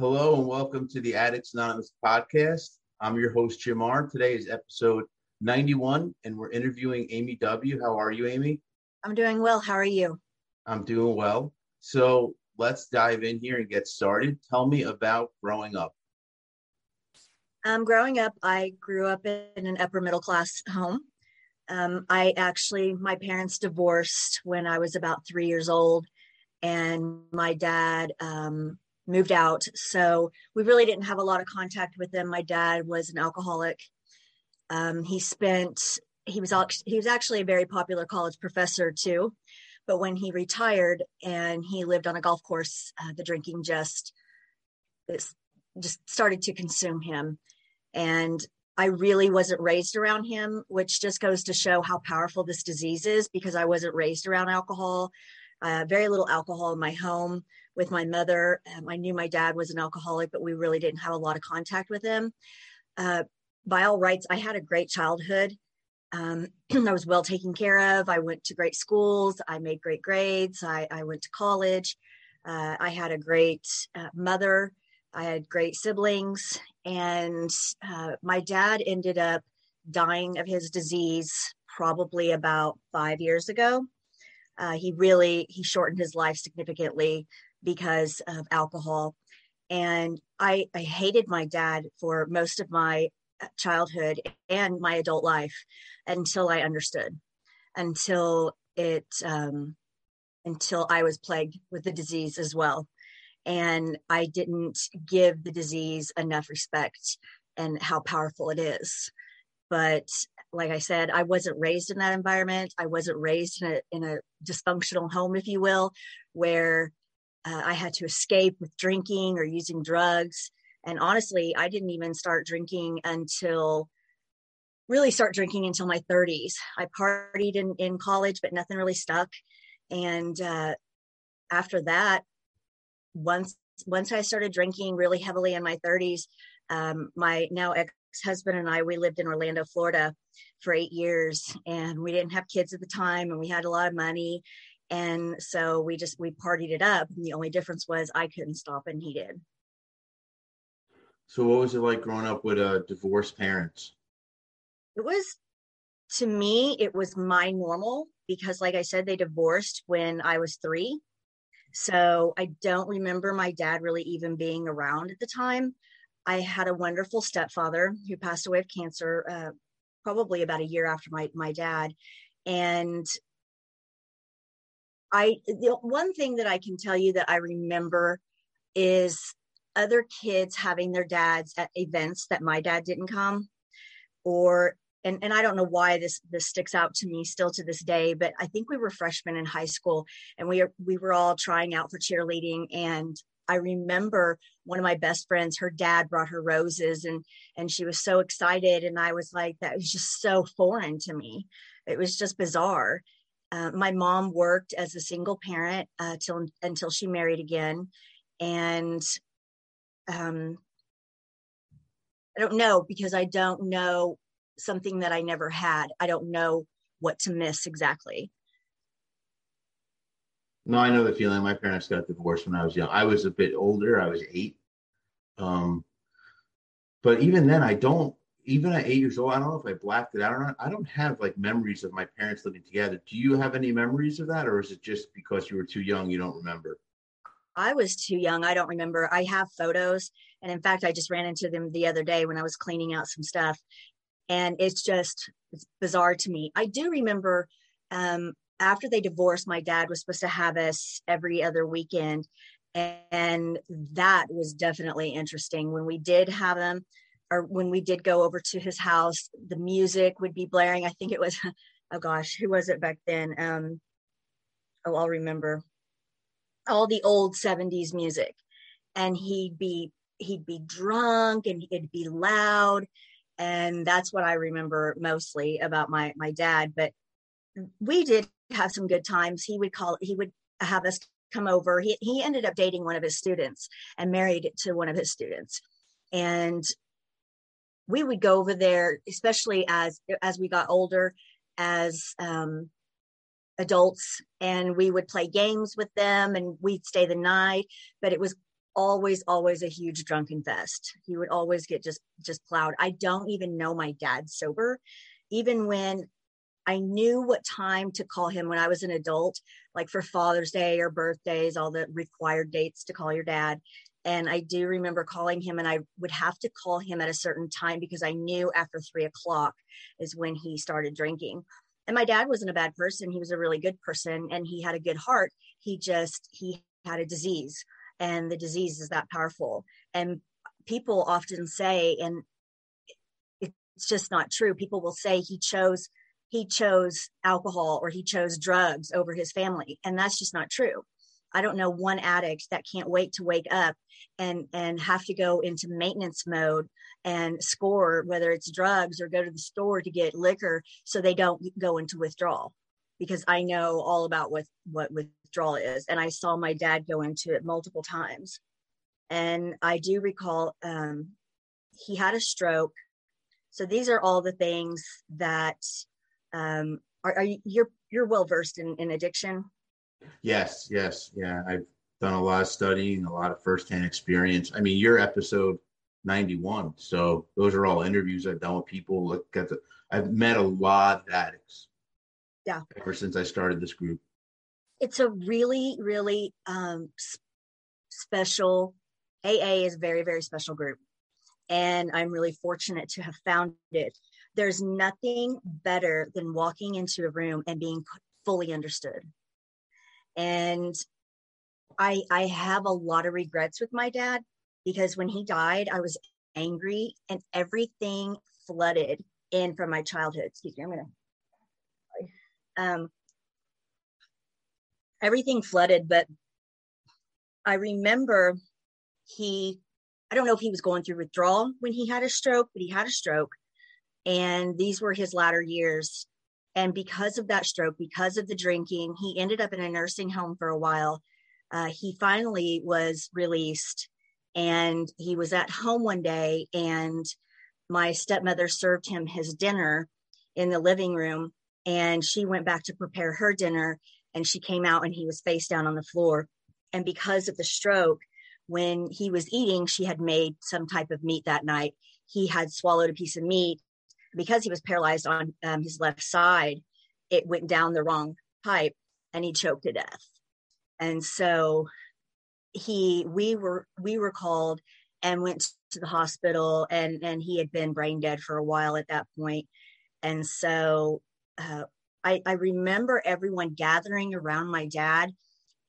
Hello and welcome to the Addicts Anonymous podcast. I'm your host, Jim R. Today is episode 91, and we're interviewing Amy W. How are you, Amy? I'm doing well. How are you? I'm doing well. So let's dive in here and get started. Tell me about growing up. Um, growing up, I grew up in an upper middle class home. Um, I actually, my parents divorced when I was about three years old, and my dad um, moved out. So we really didn't have a lot of contact with them. My dad was an alcoholic. Um, he spent he was he was actually a very popular college professor too, but when he retired and he lived on a golf course, uh, the drinking just just started to consume him, and I really wasn't raised around him, which just goes to show how powerful this disease is because I wasn't raised around alcohol. Uh, very little alcohol in my home with my mother. Um, I knew my dad was an alcoholic, but we really didn't have a lot of contact with him. Uh, by all rights, I had a great childhood. Um, I was well taken care of. I went to great schools. I made great grades. I, I went to college. Uh, I had a great uh, mother. I had great siblings. And uh, my dad ended up dying of his disease probably about five years ago. Uh, he really he shortened his life significantly because of alcohol. And I, I hated my dad for most of my childhood and my adult life until I understood, until it, um, until I was plagued with the disease as well. And I didn't give the disease enough respect and how powerful it is. But like I said, I wasn't raised in that environment. I wasn't raised in a, in a dysfunctional home, if you will, where uh, I had to escape with drinking or using drugs. And honestly, I didn't even start drinking until really start drinking until my 30s. I partied in, in college, but nothing really stuck. And uh, after that, once once I started drinking really heavily in my 30s, um, my now ex husband and I we lived in Orlando, Florida, for eight years, and we didn't have kids at the time, and we had a lot of money, and so we just we partied it up and the only difference was i couldn't stop and he did. So what was it like growing up with uh, divorced parents? It was to me it was my normal because like i said they divorced when i was three. So i don't remember my dad really even being around at the time. I had a wonderful stepfather who passed away of cancer uh, probably about a year after my, my dad. And I the one thing that I can tell you that I remember is other kids having their dads at events that my dad didn't come or and, and I don't know why this this sticks out to me still to this day, but I think we were freshmen in high school and we we were all trying out for cheerleading and I remember one of my best friends, her dad brought her roses and and she was so excited and I was like that was just so foreign to me. It was just bizarre. Uh, my mom worked as a single parent uh, till until she married again, and um, I don't know because I don't know something that I never had. I don't know what to miss exactly. No, I know the feeling. My parents got divorced when I was young. I was a bit older. I was eight. Um, but even then, I don't even at eight years old, I don't know if I blacked it out or not. I don't have like memories of my parents living together. Do you have any memories of that, or is it just because you were too young, you don't remember? I was too young. I don't remember. I have photos. And in fact, I just ran into them the other day when I was cleaning out some stuff. And it's just it's bizarre to me. I do remember um, after they divorced, my dad was supposed to have us every other weekend. And that was definitely interesting. When we did have them, or when we did go over to his house, the music would be blaring. I think it was oh gosh, who was it back then? Um, oh, I'll remember all the old 70s music. And he'd be he'd be drunk and it'd be loud. And that's what I remember mostly about my my dad. But we did have some good times. He would call he would have us come over. He he ended up dating one of his students and married to one of his students. And we would go over there, especially as as we got older, as um, adults, and we would play games with them, and we'd stay the night. But it was always, always a huge drunken fest. He would always get just just plowed. I don't even know my dad sober, even when I knew what time to call him when I was an adult, like for Father's Day or birthdays, all the required dates to call your dad. And I do remember calling him, and I would have to call him at a certain time because I knew after three o'clock is when he started drinking. And my dad wasn't a bad person. He was a really good person and he had a good heart. He just, he had a disease, and the disease is that powerful. And people often say, and it's just not true. People will say he chose he chose alcohol or he chose drugs over his family and that's just not true I don't know one addict that can't wait to wake up and and have to go into maintenance mode and score whether it's drugs or go to the store to get liquor so they don't go into withdrawal. Because I know all about what what withdrawal is. And I saw my dad go into it multiple times. And I do recall um, he had a stroke. So these are all the things that um, are, are you you're you're well versed in, in addiction Yes, yes, yeah. I've done a lot of studying, a lot of firsthand experience. I mean, your episode 91. So those are all interviews I've done with people. Look at the, I've met a lot of addicts. Yeah. Ever since I started this group. It's a really, really um, special. AA is a very, very special group, and I'm really fortunate to have found it. There's nothing better than walking into a room and being fully understood and i i have a lot of regrets with my dad because when he died i was angry and everything flooded in from my childhood. Excuse me i'm gonna um everything flooded but i remember he i don't know if he was going through withdrawal when he had a stroke but he had a stroke. And these were his latter years and because of that stroke, because of the drinking, he ended up in a nursing home for a while. Uh, he finally was released and he was at home one day and my stepmother served him his dinner in the living room and she went back to prepare her dinner and she came out and he was face down on the floor and because of the stroke when he was eating she had made some type of meat that night he had swallowed a piece of meat because he was paralyzed on um, his left side, it went down the wrong pipe and he choked to death. And so he, we were, we were called and went to the hospital and, and he had been brain dead for a while at that point. And so uh, I, I remember everyone gathering around my dad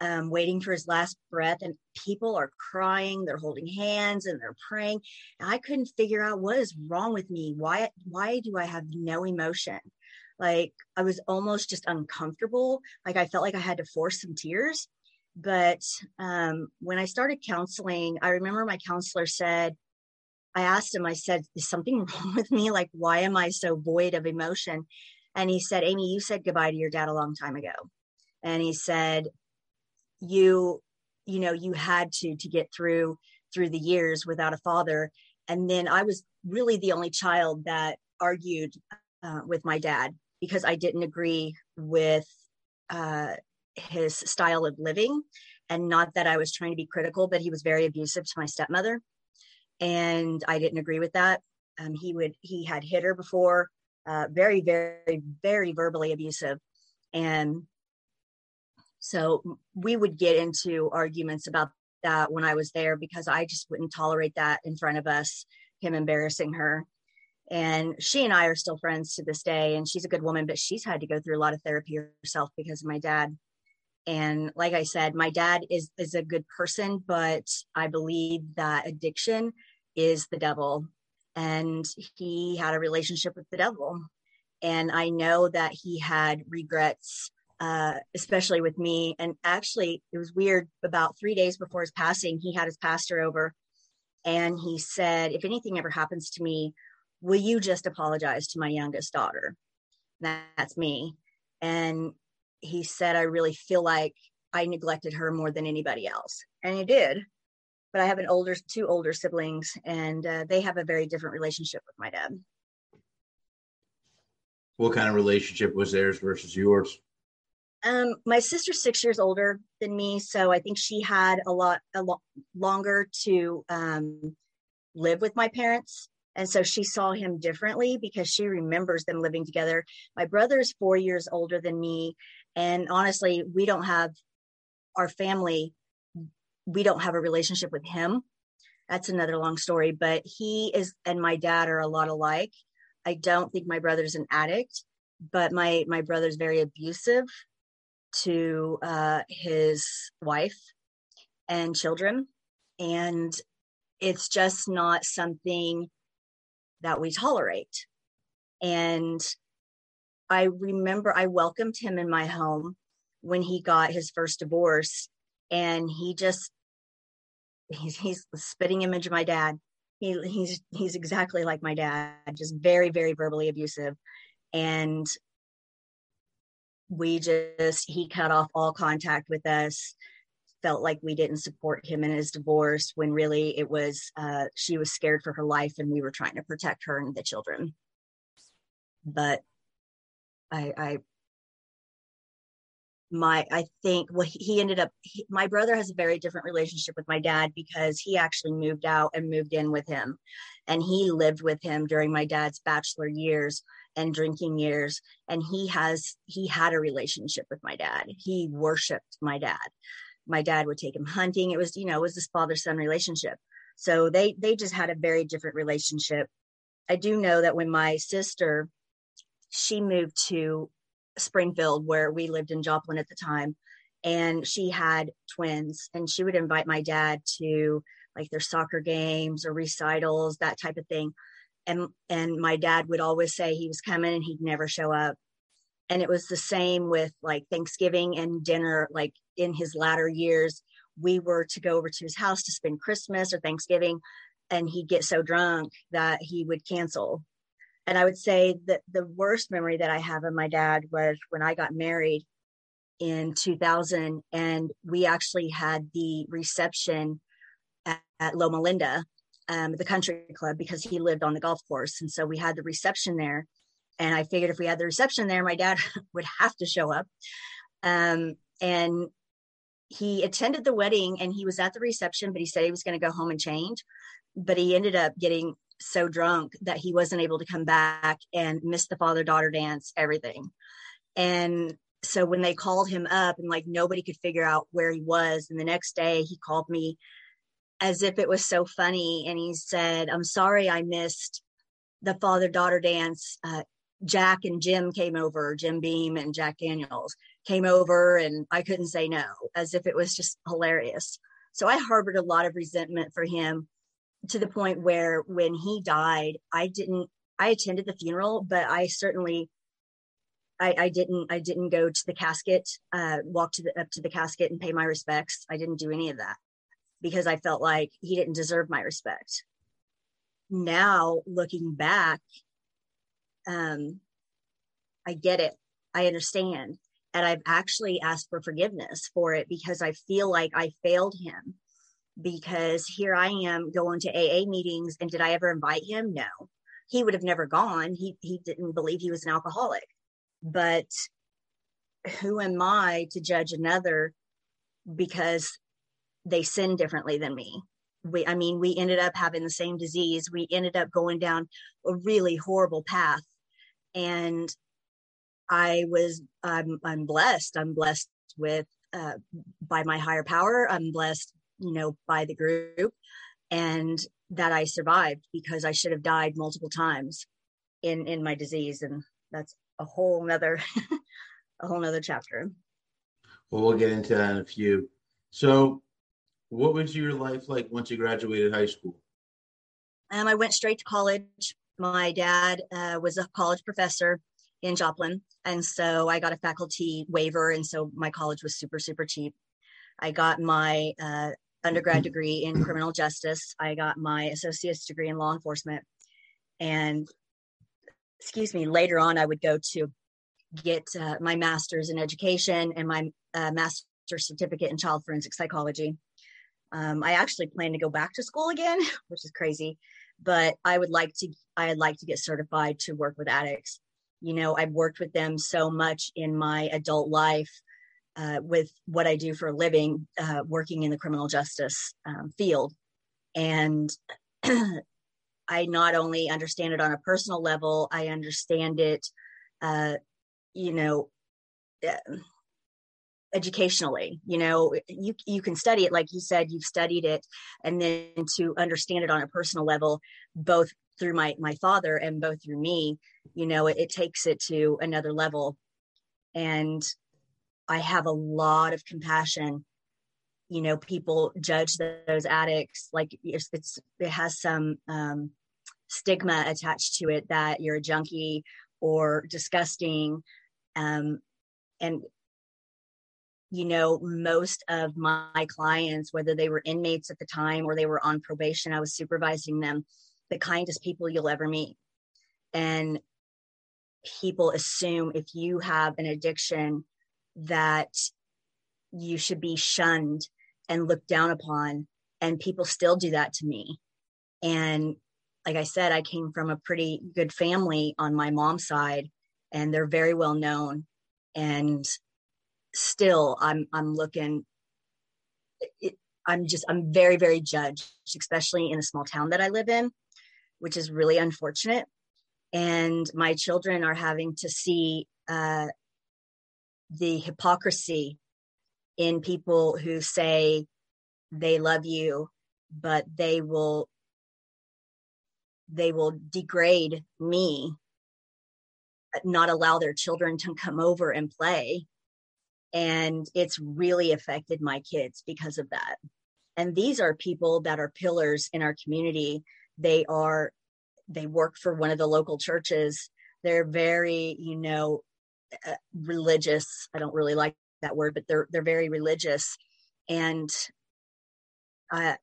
um, waiting for his last breath, and people are crying, they're holding hands, and they're praying. And I couldn't figure out what is wrong with me. Why? Why do I have no emotion? Like I was almost just uncomfortable. Like I felt like I had to force some tears. But um, when I started counseling, I remember my counselor said, I asked him, I said, is something wrong with me? Like, why am I so void of emotion? And he said, Amy, you said goodbye to your dad a long time ago. And he said, you you know you had to to get through through the years without a father. And then i was really the only child that argued uh, with my dad because i didn't agree with uh, his style of living. And not that i was trying to be critical but he was very abusive to my stepmother. And i didn't agree with that. Um, he would he had hit her before uh, very very very verbally abusive. And so we would get into arguments about that when I was there because I just wouldn't tolerate that in front of us, him embarrassing her. And she and I are still friends to this day. And she's a good woman, but she's had to go through a lot of therapy herself because of my dad. And like I said, my dad is is a good person, but I believe that addiction is the devil. And he had a relationship with the devil. And I know that he had regrets, uh, especially with me. And actually, it was weird. About three days before his passing, he had his pastor over and he said, If anything ever happens to me, will you just apologize to my youngest daughter? That's me. And he said, I really feel like I neglected her more than anybody else. And he did. But I have an older, two older siblings, and uh, they have a very different relationship with my dad. What kind of relationship was theirs versus yours? Um, my sister's six years older than me, so I think she had a lot, a lot longer to um, live with my parents, and so she saw him differently because she remembers them living together. My brother's four years older than me, and honestly, we don't have our family. We don't have a relationship with him. That's another long story, but he is and my dad are a lot alike. I don't think my brother's an addict, but my my brother's very abusive to uh, his wife and children. And it's just not something that we tolerate. And I remember I welcomed him in my home when he got his first divorce, and he just he's he's the spitting image of my dad. He he's he's exactly like my dad, just very very verbally abusive, and we just he cut off all contact with us felt like we didn't support him in his divorce when really it was uh, she was scared for her life and we were trying to protect her and the children. But i i my i think well he ended up he, my brother has a very different relationship with my dad because he actually moved out and moved in with him. And he lived with him during my dad's bachelor years and drinking years and he has he had a relationship with my dad. He worshiped my dad. My dad would take him hunting. It was you know it was this father son relationship. So they they just had a very different relationship. I do know that when my sister she moved to springfield where we lived in joplin at the time and she had twins and she would invite my dad to like their soccer games or recitals that type of thing and and my dad would always say he was coming and he'd never show up. And it was the same with like thanksgiving and dinner like in his latter years we were to go over to his house to spend christmas or thanksgiving and he'd get so drunk that he would cancel. And i would say that the worst memory that i have of my dad was when i got married in 2000 and we actually had the reception at, at loma linda um, the country club because he lived on the golf course. And so we had the reception there. And I figured if we had the reception there, my dad would have to show up. Um, and he attended the wedding and he was at the reception, but he said he was going to go home and change. But he ended up getting so drunk that he wasn't able to come back and missed the father daughter dance, everything. And so when they called him up and like nobody could figure out where he was, and the next day he called me as if it was so funny. And he said, I'm sorry I missed the father daughter dance. Uh, Jack and Jim came over, Jim Beam and Jack Daniels came over, and I couldn't say no, as if it was just hilarious. So I harbored a lot of resentment for him to the point where when he died, I didn't, I attended the funeral, but I certainly I, I, didn't I didn't go to the casket, uh, walk to the up to the casket and pay my respects. I didn't do any of that because I felt like he didn't deserve my respect. Now, looking back, um, I get it. I understand. And I've actually asked for forgiveness for it because I feel like I failed him. Because here I am going to AA meetings, and did I ever invite him? No, he would have never gone. He he didn't believe he was an alcoholic. But who am I to judge another because they sin differently than me. We i mean we ended up having the same disease. We ended up going down a really horrible path. And i was i'm i'm blessed. I'm blessed with uh, by my higher power. I'm blessed you know by the group and that i survived because i should have died multiple times in in my disease. And that's a whole nother a whole nother chapter. Well we'll get into that in a few. So what was your life like once you graduated high school? Um, I went straight to college. My dad uh, was a college professor, in Joplin. And so I got a faculty waiver. And so my college was super, super cheap. I got my uh, undergrad degree in criminal justice. I got my associate's degree in law enforcement. And excuse me, later on, I would go to get uh, my master's in education and my uh, master's certificate in child forensic psychology. Um, I actually plan to go back to school again, which is crazy, but I would like to. I'd like to get certified to work with addicts. You know, I've worked with them so much in my adult life uh, with what I do for a living, uh, working in the criminal justice um, field, and I not only understand it on a personal level, I understand it, uh, you know, uh, educationally. You know, you you can study it like you said, you've studied it, and then to understand it on a personal level, both through my my father and both through me, you know, it, it takes it to another level, and I have a lot of compassion you know people judge those addicts like it's, it's it has some um, stigma attached to it that you're a junkie or disgusting um, and you know most of my clients whether they were inmates at the time or they were on probation i was supervising them the kindest people you'll ever meet. And people assume if you have an addiction that you should be shunned and looked down upon and people still do that to me. And like i said i came from a pretty good family on my mom's side and they're very well known. And still i'm i'm looking it, i'm just i'm very very judged especially in the small town that i live in which is really unfortunate. And my children are having to see uh, the hypocrisy in people who say they love you but they will they will degrade me not allow their children to come over and play and it's really affected my kids because of that. And these are people that are pillars in our community. They are they work for one of the local churches. They're very you know uh, religious. I don't really like that word but they're they're very religious. And uh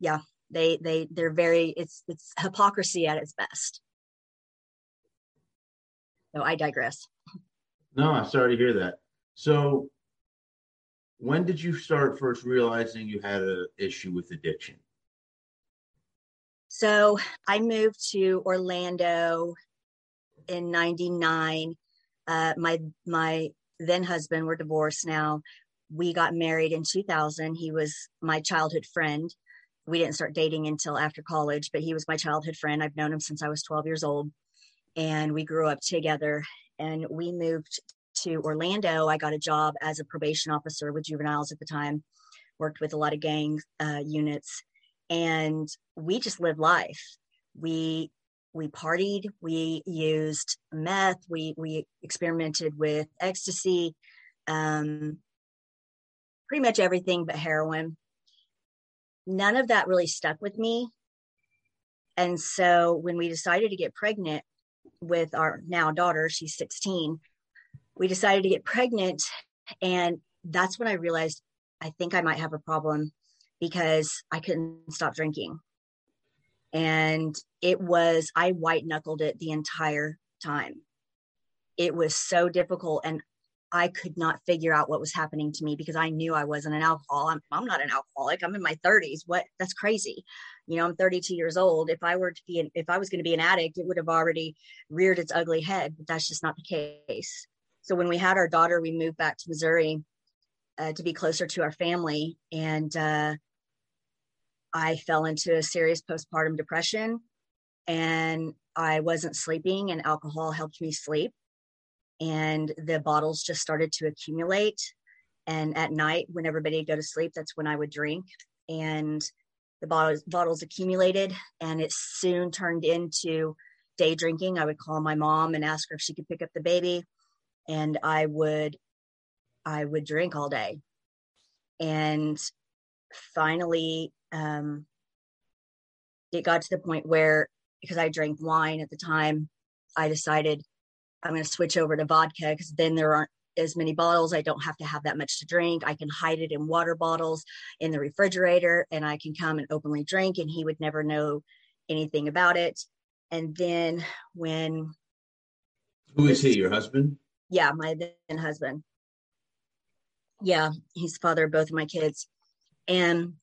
yeah they they they're very it's it's hypocrisy at its best. So i digress. No i'm sorry to hear that so when did you start first realizing you had an issue with addiction? So i moved to orlando in 99 uh, my my then husband we're divorced now. We got married in 2000 he was my childhood friend. We didn't start dating until after college, but he was my childhood friend. I've known him since I was 12 years old. And we grew up together and we moved to Orlando. I got a job as a probation officer with juveniles at the time, worked with a lot of gang uh, units, and we just lived life. We we partied, we used meth, we we experimented with ecstasy, um, pretty much everything but heroin none of that really stuck with me. And so when we decided to get pregnant with our now daughter, she's 16, we decided to get pregnant. And that's when I realized I think I might have a problem because I couldn't stop drinking. And it was, I white knuckled it the entire time. It was so difficult. And I could not figure out what was happening to me because I knew I wasn't an alcohol. I'm, I'm not an alcoholic. I'm in my 30s. What? That's crazy. You know, I'm 32 years old. If I were to be, an, if I was going to be an addict, it would have already reared its ugly head. But that's just not the case. So when we had our daughter, we moved back to Missouri uh, to be closer to our family, and uh, I fell into a serious postpartum depression, and I wasn't sleeping, and alcohol helped me sleep and the bottles just started to accumulate. And at night, when everybody would go to sleep, that's when I would drink. And the bottles, bottles accumulated, and it soon turned into day drinking. I would call my mom and ask her if she could pick up the baby, and I would, I would drink all day. And finally, um, it got to the point where because I drank wine at the time, I decided I'm going to switch over to vodka because then there aren't as many bottles. I don't have to have that much to drink. I can hide it in water bottles in the refrigerator and I can come and openly drink and he would never know anything about it. And then when Who is he? Your husband? Yeah, my then husband. Yeah, he's the father of both of my kids. And,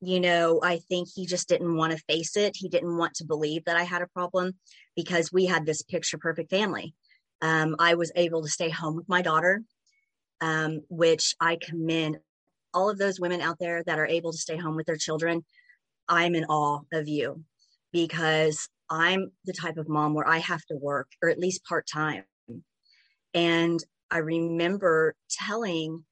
you know, I think he just didn't want to face it. He didn't want to believe that I had a problem because we had this picture perfect family. Um, I was able to stay home with my daughter, um, which I commend all of those women out there that are able to stay home with their children. I'm in awe of you because I'm the type of mom where I have to work or at least part time. And I remember telling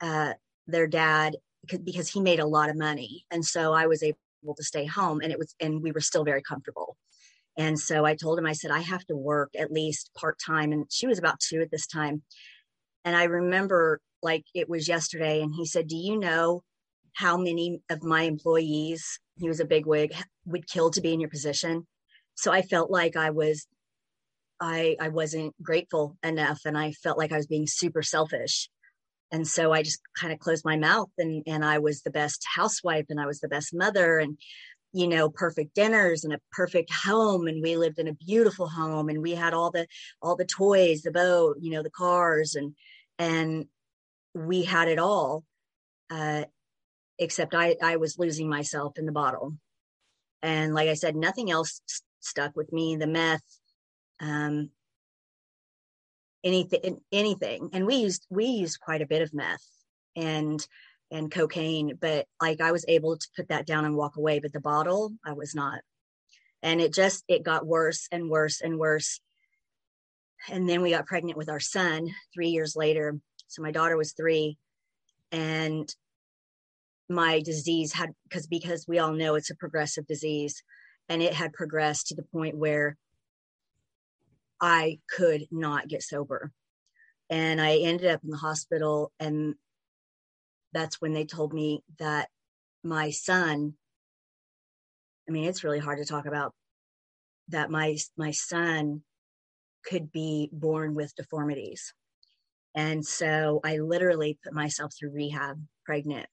uh, their dad because he made a lot of money. And so I was able to stay home and it was, and we were still very comfortable. And so I told him, I said, I have to work at least part time. And she was about two at this time. And I remember like it was yesterday. And he said, Do you know how many of my employees, he was a big wig, would kill to be in your position? So I felt like I was I I wasn't grateful enough and I felt like I was being super selfish. And so I just kind of closed my mouth and and I was the best housewife and I was the best mother and you know perfect dinners and a perfect home and we lived in a beautiful home and we had all the all the toys the boat you know the cars and and we had it all uh except i i was losing myself in the bottle and like i said nothing else st- stuck with me the meth um anything anything. And we used we used quite a bit of meth and and cocaine but like i was able to put that down and walk away but the bottle i was not. And it just it got worse and worse and worse. And then we got pregnant with our son 3 years later. So my daughter was 3 and my disease had because because we all know it's a progressive disease and it had progressed to the point where I could not get sober. And I ended up in the hospital and that's when they told me that my son I mean it's really hard to talk about that my my son could be born with deformities. And so I literally put myself through rehab pregnant.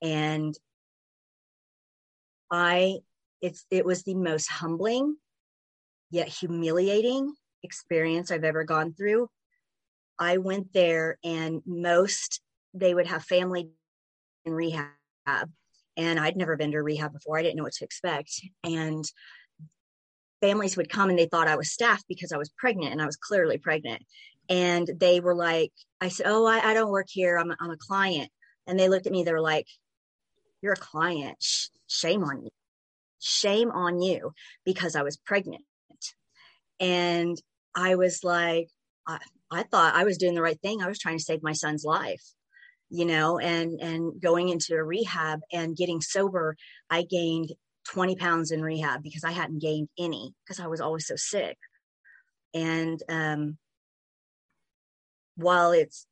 And I it's it was the most humbling yet humiliating experience I've ever gone through. I went there and most they would have family in rehab and I'd never been to rehab before. I didn't know what to expect. And families would come and they thought I was staff because I was pregnant and I was clearly pregnant. And they were like, I said, Oh, I, I don't work here. I'm, I'm a client. And they looked at me, they were like, You're a client. Shame on you. Shame on you because I was pregnant. And I was like, I, I thought I was doing the right thing. I was trying to save my son's life, you know, and and going into a rehab and getting sober, I gained 20 pounds in rehab because I hadn't gained any because I was always so sick. And um while it's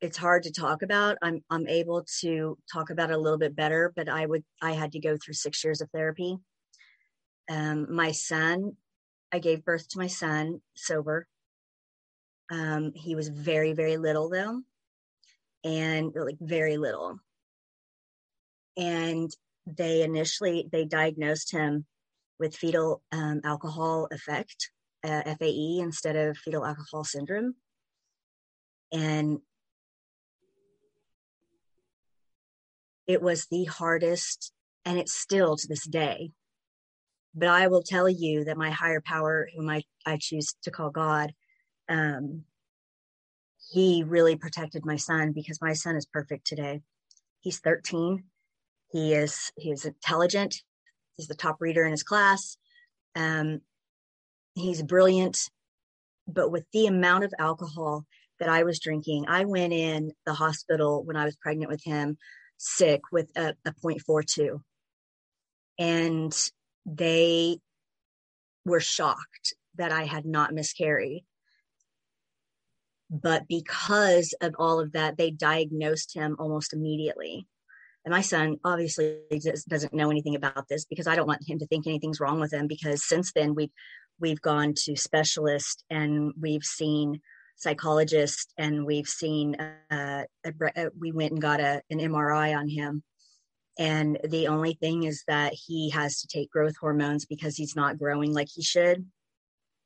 it's hard to talk about, I'm I'm able to talk about it a little bit better, but I would I had to go through 6 years of therapy. Um my son I gave birth to my son sober. Um, he was very, very little though, and like very little. And they initially they diagnosed him with fetal um, alcohol effect, uh, FAE, instead of fetal alcohol syndrome. And it was the hardest, and it's still to this day but I will tell you that my higher power, whom I, I choose to call God, um, he really protected my son because my son is perfect today. He's 13. He is he is intelligent. He's the top reader in his class. Um, he's brilliant, but with the amount of alcohol that I was drinking, I went in the hospital when I was pregnant with him, sick with a, a 0.42. And they were shocked that I had not miscarried. But because of all of that, they diagnosed him almost immediately. And my son obviously doesn't know anything about this because I don't want him to think anything's wrong with him because since then we've we've gone to specialists and we've seen psychologists and we've seen uh, a, a, we went and got a, an mri on him and the only thing is that he has to take growth hormones because he's not growing like he should.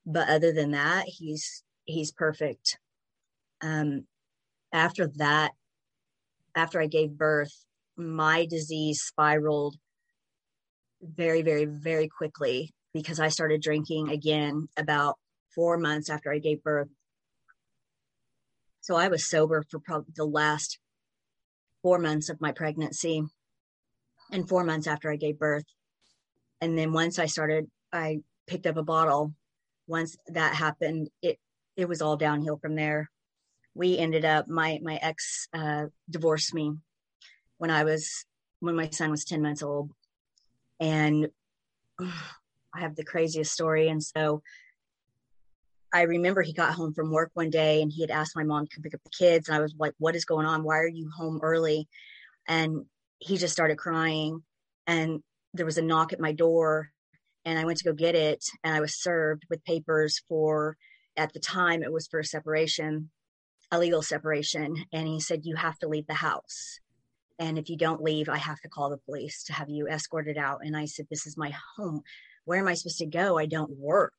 But other than that he's he's perfect. Um after that after i gave birth my disease spiraled very very very quickly because i started drinking again about 4 months after i gave birth. So I was sober for probably the last four months of my pregnancy and four months after I gave birth. And then once I started, I picked up a bottle. Once that happened, it it was all downhill from there. We ended up my my ex uh, divorced me when I was when my son was ten months old, and I have the craziest story. And so I remember he got home from work one day and he had asked my mom to pick up the kids. And I was like, What is going on? Why are you home early? And he just started crying. And there was a knock at my door. And I went to go get it. And I was served with papers for, at the time, it was for separation, a legal separation. And he said, You have to leave the house. And if you don't leave, I have to call the police to have you escorted out. And I said, This is my home. Where am I supposed to go? I don't work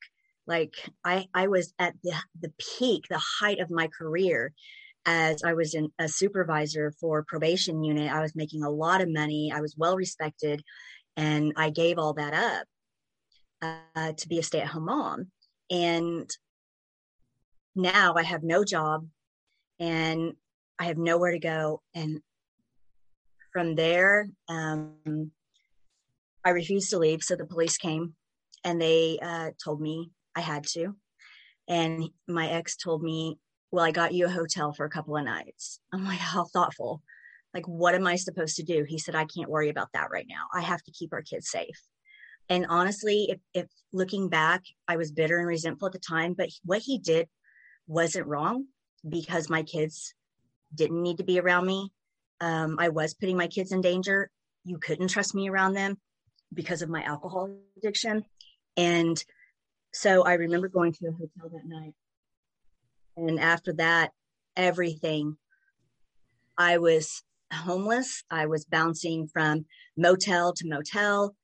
like i i was at the, the peak the height of my career as i was in a supervisor for probation unit i was making a lot of money. I was well respected and i gave all that up uh, to be a stay-at-home mom. And now i have no job and i have nowhere to go. And from there um, i refused to leave so the police came and they uh, told me I had to. And my ex told me, Well, I got you a hotel for a couple of nights. I'm like, How thoughtful. Like, what am I supposed to do? He said, I can't worry about that right now. I have to keep our kids safe. And honestly, if, if looking back, I was bitter and resentful at the time, but what he did wasn't wrong because my kids didn't need to be around me. Um, I was putting my kids in danger. You couldn't trust me around them because of my alcohol addiction. And so I remember going to a hotel that night. And after that, everything, I was homeless. I was bouncing from motel to motel.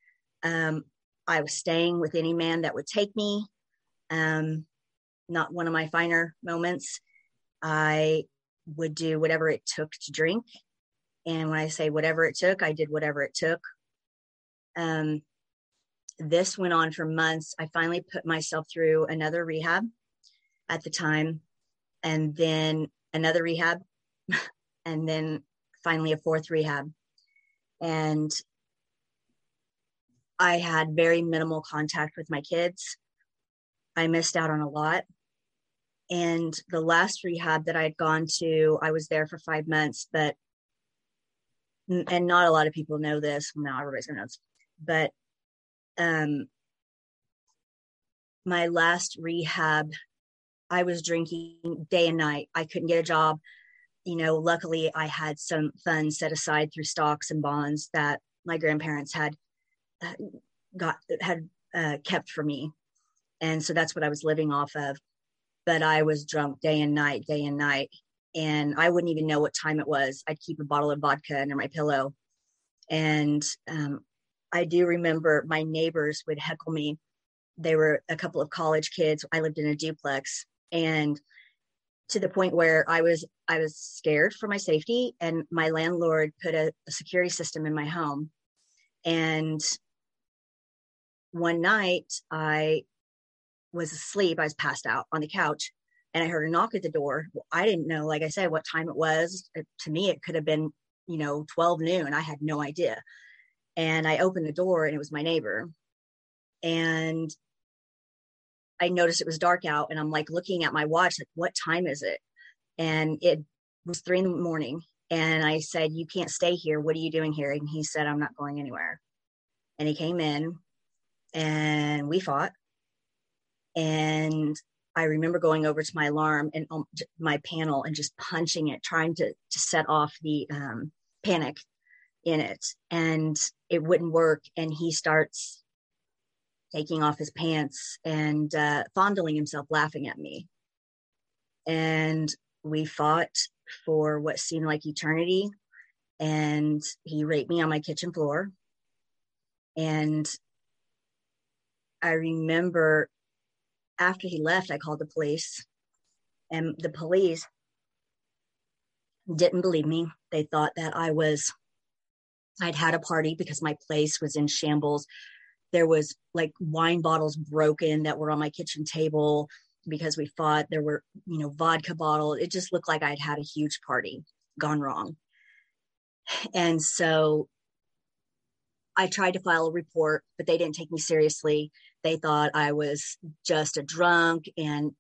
Um, I was staying with any man that would take me. Um, not one of my finer moments. I would do whatever it took to drink. And when I say whatever it took, I did whatever it took. Um, this went on for months. I finally put myself through another rehab at the time, and then another rehab, and then finally a fourth rehab. And I had very minimal contact with my kids. I missed out on a lot. And the last rehab that I had gone to, I was there for five months, but and not a lot of people know this. Well, Now everybody's gonna know this, but um, my last rehab, I was drinking day and night. I couldn't get a job. You know, luckily I had some funds set aside through stocks and bonds that my grandparents had uh, got had uh, kept for me, and so that's what I was living off of. But I was drunk day and night, day and night, and I wouldn't even know what time it was. I'd keep a bottle of vodka under my pillow, and um, I do remember my neighbors would heckle me. They were a couple of college kids. I lived in a duplex and to the point where I was I was scared for my safety and my landlord put a, a security system in my home. And one night I was asleep, I was passed out on the couch and I heard a knock at the door. I didn't know, like I said, what time it was. to me, it could have been, you know, 12 noon. I had no idea. And I opened the door and it was my neighbor. And I noticed it was dark out and I'm like looking at my watch, like, what time is it? And it was three in the morning. And I said, You can't stay here. What are you doing here? And he said, I'm not going anywhere. And he came in and we fought. And I remember going over to my alarm and um, my panel and just punching it, trying to, to set off the um, panic in it. And it wouldn't work and he starts taking off his pants and uh, fondling himself, laughing at me. And we fought for what seemed like eternity. And he raped me on my kitchen floor. And I remember after he left, I called the police, and the police didn't believe me. They thought that I was, I'd had a party because my place was in shambles. There was like wine bottles broken that were on my kitchen table because we fought. There were, you know, vodka bottles. It just looked like I'd had a huge party gone wrong. And so I tried to file a report, but they didn't take me seriously. They thought I was just a drunk. And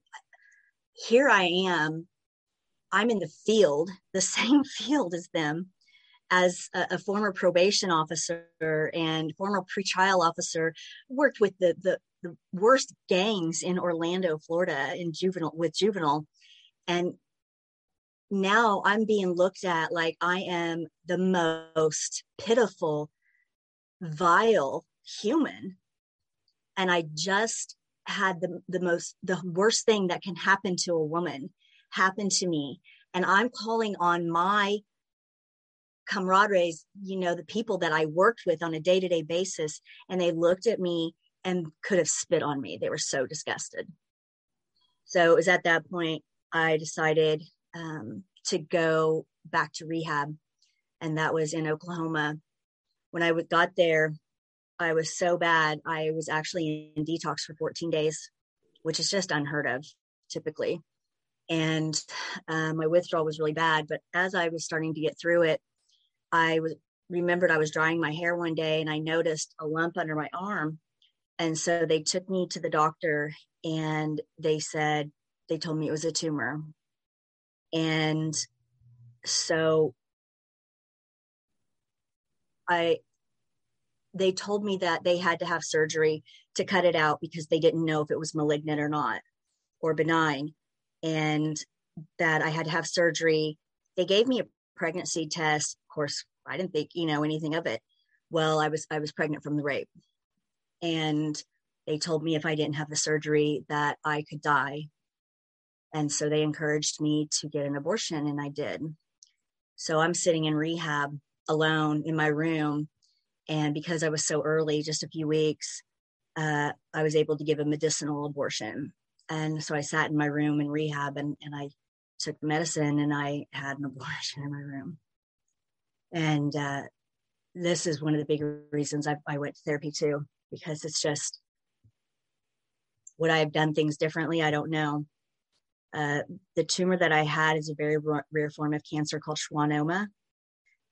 here I am. I'm in the field, the same field as them, as a, a former probation officer and former pretrial officer, worked with the, the, the worst gangs in Orlando, Florida, in juvenile with juvenile. And now I'm being looked at like I am the most pitiful vile human and i just had the, the most the worst thing that can happen to a woman happen to me and i'm calling on my camaraderies you know the people that i worked with on a day-to-day basis and they looked at me and could have spit on me they were so disgusted so it was at that point i decided um, to go back to rehab and that was in oklahoma when I got there, I was so bad. I was actually in detox for 14 days, which is just unheard of typically. And uh, my withdrawal was really bad. But as I was starting to get through it, I was remembered I was drying my hair one day and I noticed a lump under my arm. And so they took me to the doctor and they said, they told me it was a tumor. And so I they told me that they had to have surgery to cut it out because they didn't know if it was malignant or not or benign and that I had to have surgery. They gave me a pregnancy test. Course, I didn't think, you know, anything of it. Well, I was I was pregnant from the rape. And they told me if I didn't have the surgery that I could die. And so they encouraged me to get an abortion and I did. So I'm sitting in rehab alone in my room. And because I was so early, just a few weeks, uh, I was able to give a medicinal abortion. And so I sat in my room in rehab and, and I took medicine and I had an abortion in my room. And uh, this is one of the big reasons I, I went to therapy too, because it's just, would I have done things differently? I don't know. Uh, the tumor that I had is a very rare form of cancer called schwannoma.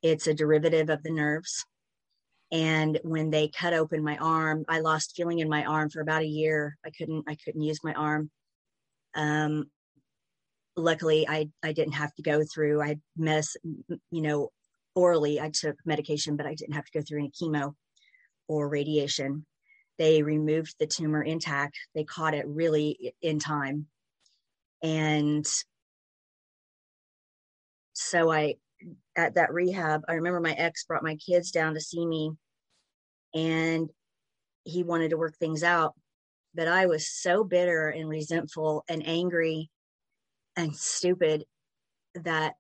It's a derivative of the nerves. And when they cut open my arm, I lost feeling in my arm for about a year. I couldn't I couldn't use my arm. Um, luckily, I I didn't have to go through. I mess you know orally. I took medication, but I didn't have to go through any chemo or radiation. They removed the tumor intact. They caught it really in time, and so I at that rehab, I remember my ex brought my kids down to see me and he wanted to work things out. But I was so bitter and resentful and angry and stupid that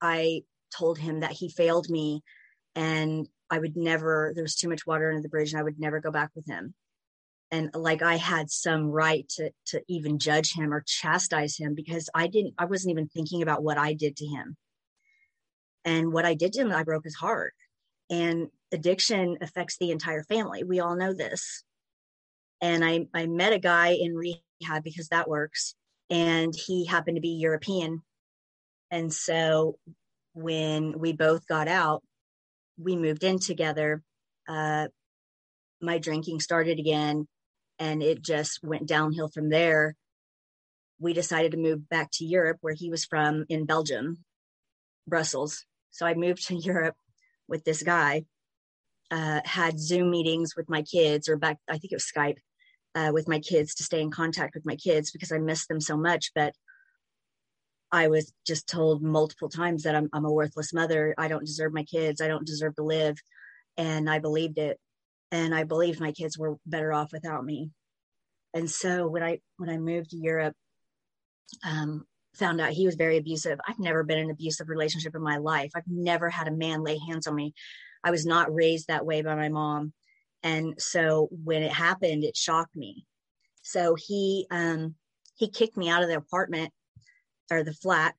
I told him that he failed me and I would never, there was too much water under the bridge and I would never go back with him. And like I had some right to, to even judge him or chastise him because I didn't, I wasn't even thinking about what I did to him. And what I did to him, I broke his heart. And addiction affects the entire family. We all know this. And I, I met a guy in rehab because that works. And he happened to be European. And so when we both got out, we moved in together. Uh, my drinking started again and it just went downhill from there. We decided to move back to Europe, where he was from in Belgium, Brussels. So I moved to Europe with this guy, uh, had Zoom meetings with my kids, or back, I think it was Skype, uh, with my kids to stay in contact with my kids because I missed them so much. But I was just told multiple times that I'm, I'm a worthless mother. I don't deserve my kids. I don't deserve to live. And I believed it. and I believed my kids were better off without me. And so when I when I moved to Europe, um, found out he was very abusive. I've never been in an abusive relationship in my life. I've never had a man lay hands on me. I was not raised that way by my mom. And so when it happened, it shocked me. So he um he kicked me out of the apartment or the flat.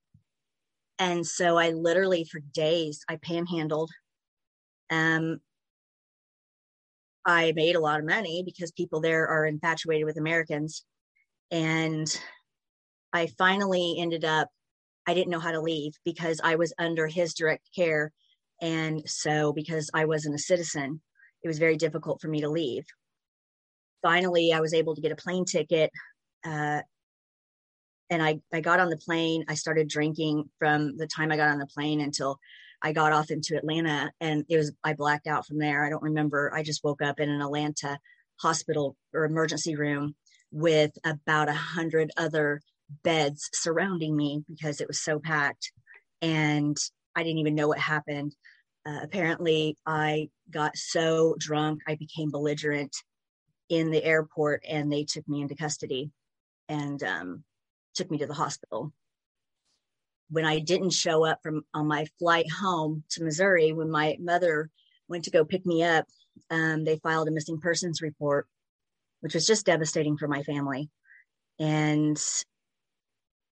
And so I literally for days I panhandled. Um I made a lot of money because people there are infatuated with Americans. And I finally ended up, I didn't know how to leave because I was under his direct care. And so, because I wasn't a citizen, it was very difficult for me to leave. Finally, I was able to get a plane ticket. Uh, and I, I got on the plane. I started drinking from the time I got on the plane until I got off into Atlanta. And it was, I blacked out from there. I don't remember. I just woke up in an Atlanta hospital or emergency room with about a hundred other beds surrounding me because it was so packed and I didn't even know what happened. Uh, apparently, I got so drunk, I became belligerent in the airport and they took me into custody and um, took me to the hospital. When I didn't show up from on my flight home to Missouri, when my mother went to go pick me up, um, they filed a missing persons report, which was just devastating for my family. And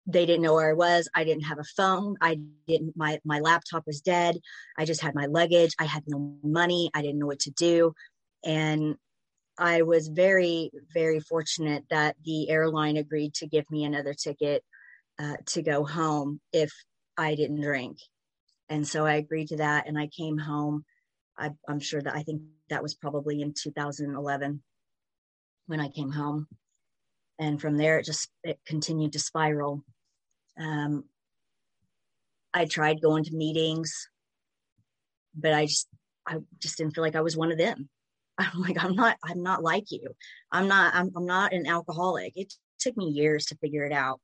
they didn't know where I was. I didn't have a phone. I didn't my my laptop was dead. I just had my luggage. I had no money. I didn't know what to do. And I was very very fortunate that the airline agreed to give me another ticket uh, to go home if I didn't drink. And so I agreed to that and I came home. I, I'm sure that I think that was probably in 2011 when I came home and from there it just it continued to spiral um, i tried going to meetings but i just i just didn't feel like i was one of them i'm like i'm not i'm not like you i'm not i'm, I'm not an alcoholic it took me years to figure it out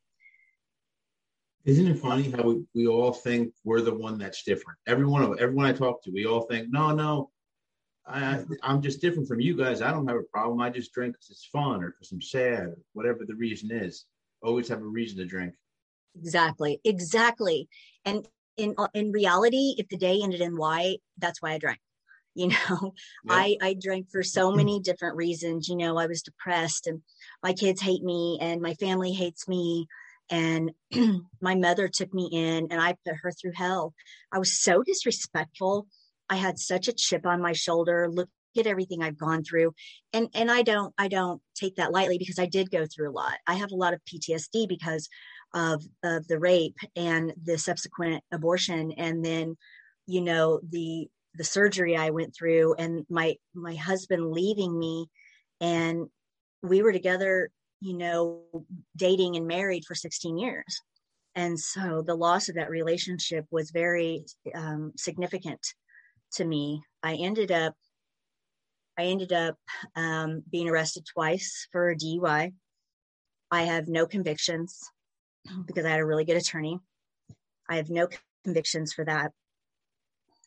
isn't it funny how we, we all think we're the one that's different everyone of everyone i talk to we all think no no I, I'm just different from you guys. I don't have a problem. I just drink because it's fun or because I'm sad, or whatever the reason is. Always have a reason to drink. Exactly, exactly. And in in reality, if the day ended in why, that's why I drank. You know, yeah. I I drank for so mm. many different reasons. You know, I was depressed, and my kids hate me, and my family hates me, and my mother took me in, and I put her through hell. I was so disrespectful I had such a chip on my shoulder. Look at everything I've gone through. And and I don't I don't take that lightly because I did go through a lot. I have a lot of PTSD because of of the rape and the subsequent abortion and then you know the the surgery I went through and my my husband leaving me and we were together you know dating and married for 16 years and so the loss of that relationship was very um, significant to me. I ended up I ended up um, being arrested twice for a DUI. I have no convictions because I had a really good attorney. I have no convictions for that.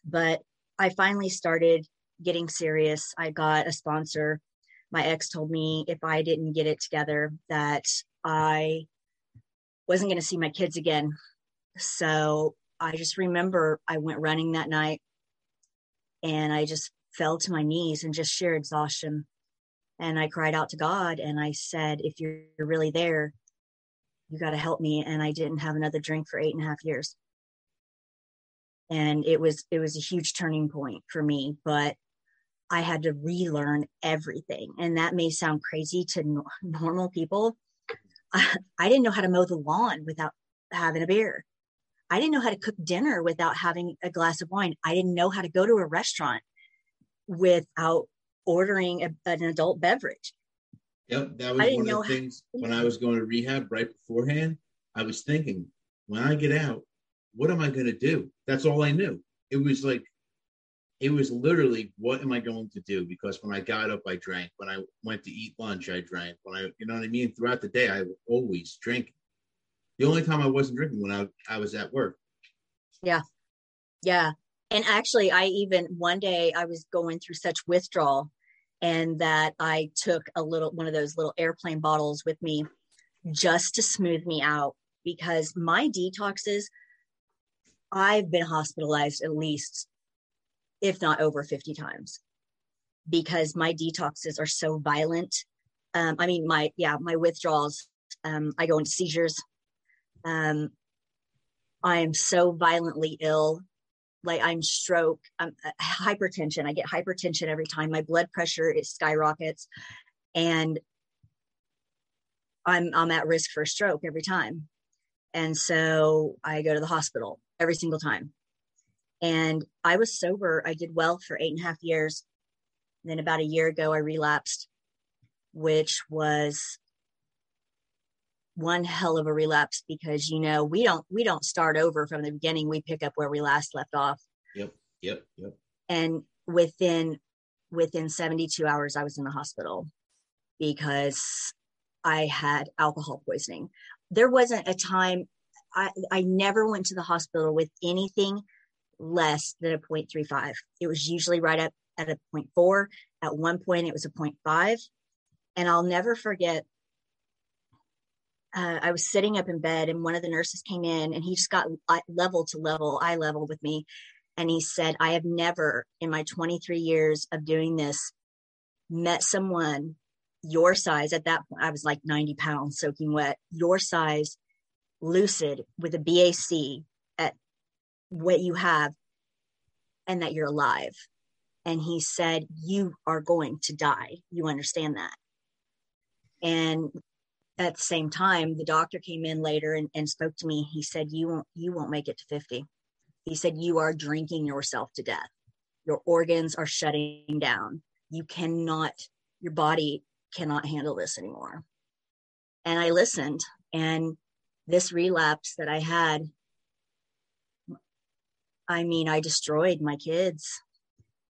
But I finally started getting serious. I got a sponsor. My ex told me if I didn't get it together that I wasn't going to see my kids again. So I just remember I went running that night and I just fell to my knees and just sheer exhaustion. And I cried out to God and I said, if you're really there, you got to help me. And I didn't have another drink for eight and a half years. And it was, it was a huge turning point for me, but I had to relearn everything. And that may sound crazy to no- normal people. I, I didn't know how to mow the lawn without having a beer. I didn't know how to cook dinner without having a glass of wine. I didn't know how to go to a restaurant without ordering a, an adult beverage. Yep, that was one of the things how- when I was going to rehab right beforehand. I was thinking, when I get out, what am I going to do? That's all I knew. It was like, it was literally, what am I going to do? Because when I got up, I drank. When I went to eat lunch, I drank. When I, you know what I mean? Throughout the day, I always drinking. The only time I wasn't drinking when I, I was at work. Yeah. Yeah. And actually, I even one day I was going through such withdrawal and that I took a little one of those little airplane bottles with me just to smooth me out because my detoxes I've been hospitalized at least if not over 50 times because my detoxes are so violent um, I mean my yeah my withdrawals um, I go into seizures um, I am so violently ill like I'm stroke, I'm uh, hypertension. I get hypertension every time. My blood pressure is skyrockets, and I'm I'm at risk for a stroke every time. And so I go to the hospital every single time. And I was sober. I did well for eight and a half years. And then about a year ago, I relapsed, which was one hell of a relapse because you know we don't we don't start over from the beginning we pick up where we last left off yep yep yep and within within 72 hours i was in the hospital because i had alcohol poisoning there wasn't a time i never went to the hospital with anything less than a 0.35 it was usually right up at a 0.4 at one point it was a 0.5 and i'll never forget uh, I was sitting up in bed and one of the nurses came in and he just got level to level, eye level with me. And he said, I have never in my 23 years of doing this met someone your size at that point. I was like 90 pounds soaking wet, your size, lucid with a BAC at what you have and that you're alive. And he said, You are going to die. You understand that. And at the same time, the doctor came in later and, and spoke to me. He said, "You won't, you won't make it to 50." He said, "You are drinking yourself to death. Your organs are shutting down. You cannot, your body cannot handle this anymore." And I listened, and this relapse that I had, I mean, I destroyed my kids.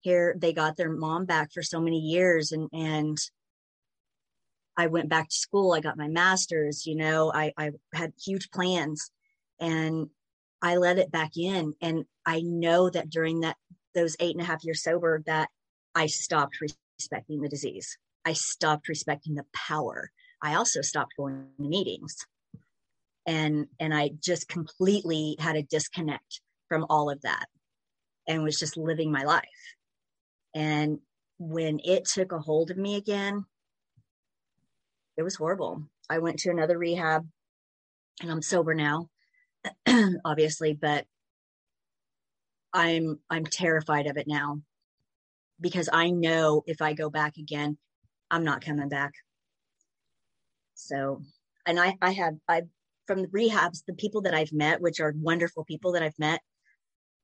Here, they got their mom back for so many years, and and I went back to school. I got my master's, you know, I, I had huge plans and I let it back in. And I know that during that, those eight and a half years sober, that I stopped respecting the disease. I stopped respecting the power. I also stopped going to meetings. And, and I just completely had a disconnect from all of that and was just living my life. And when it took a hold of me again, it was horrible. I went to another rehab and I'm sober now, obviously, but I'm I'm terrified of it now because I know if I go back again, I'm not coming back. So, and I I have I from the rehabs, the people that I've met, which are wonderful people that I've met,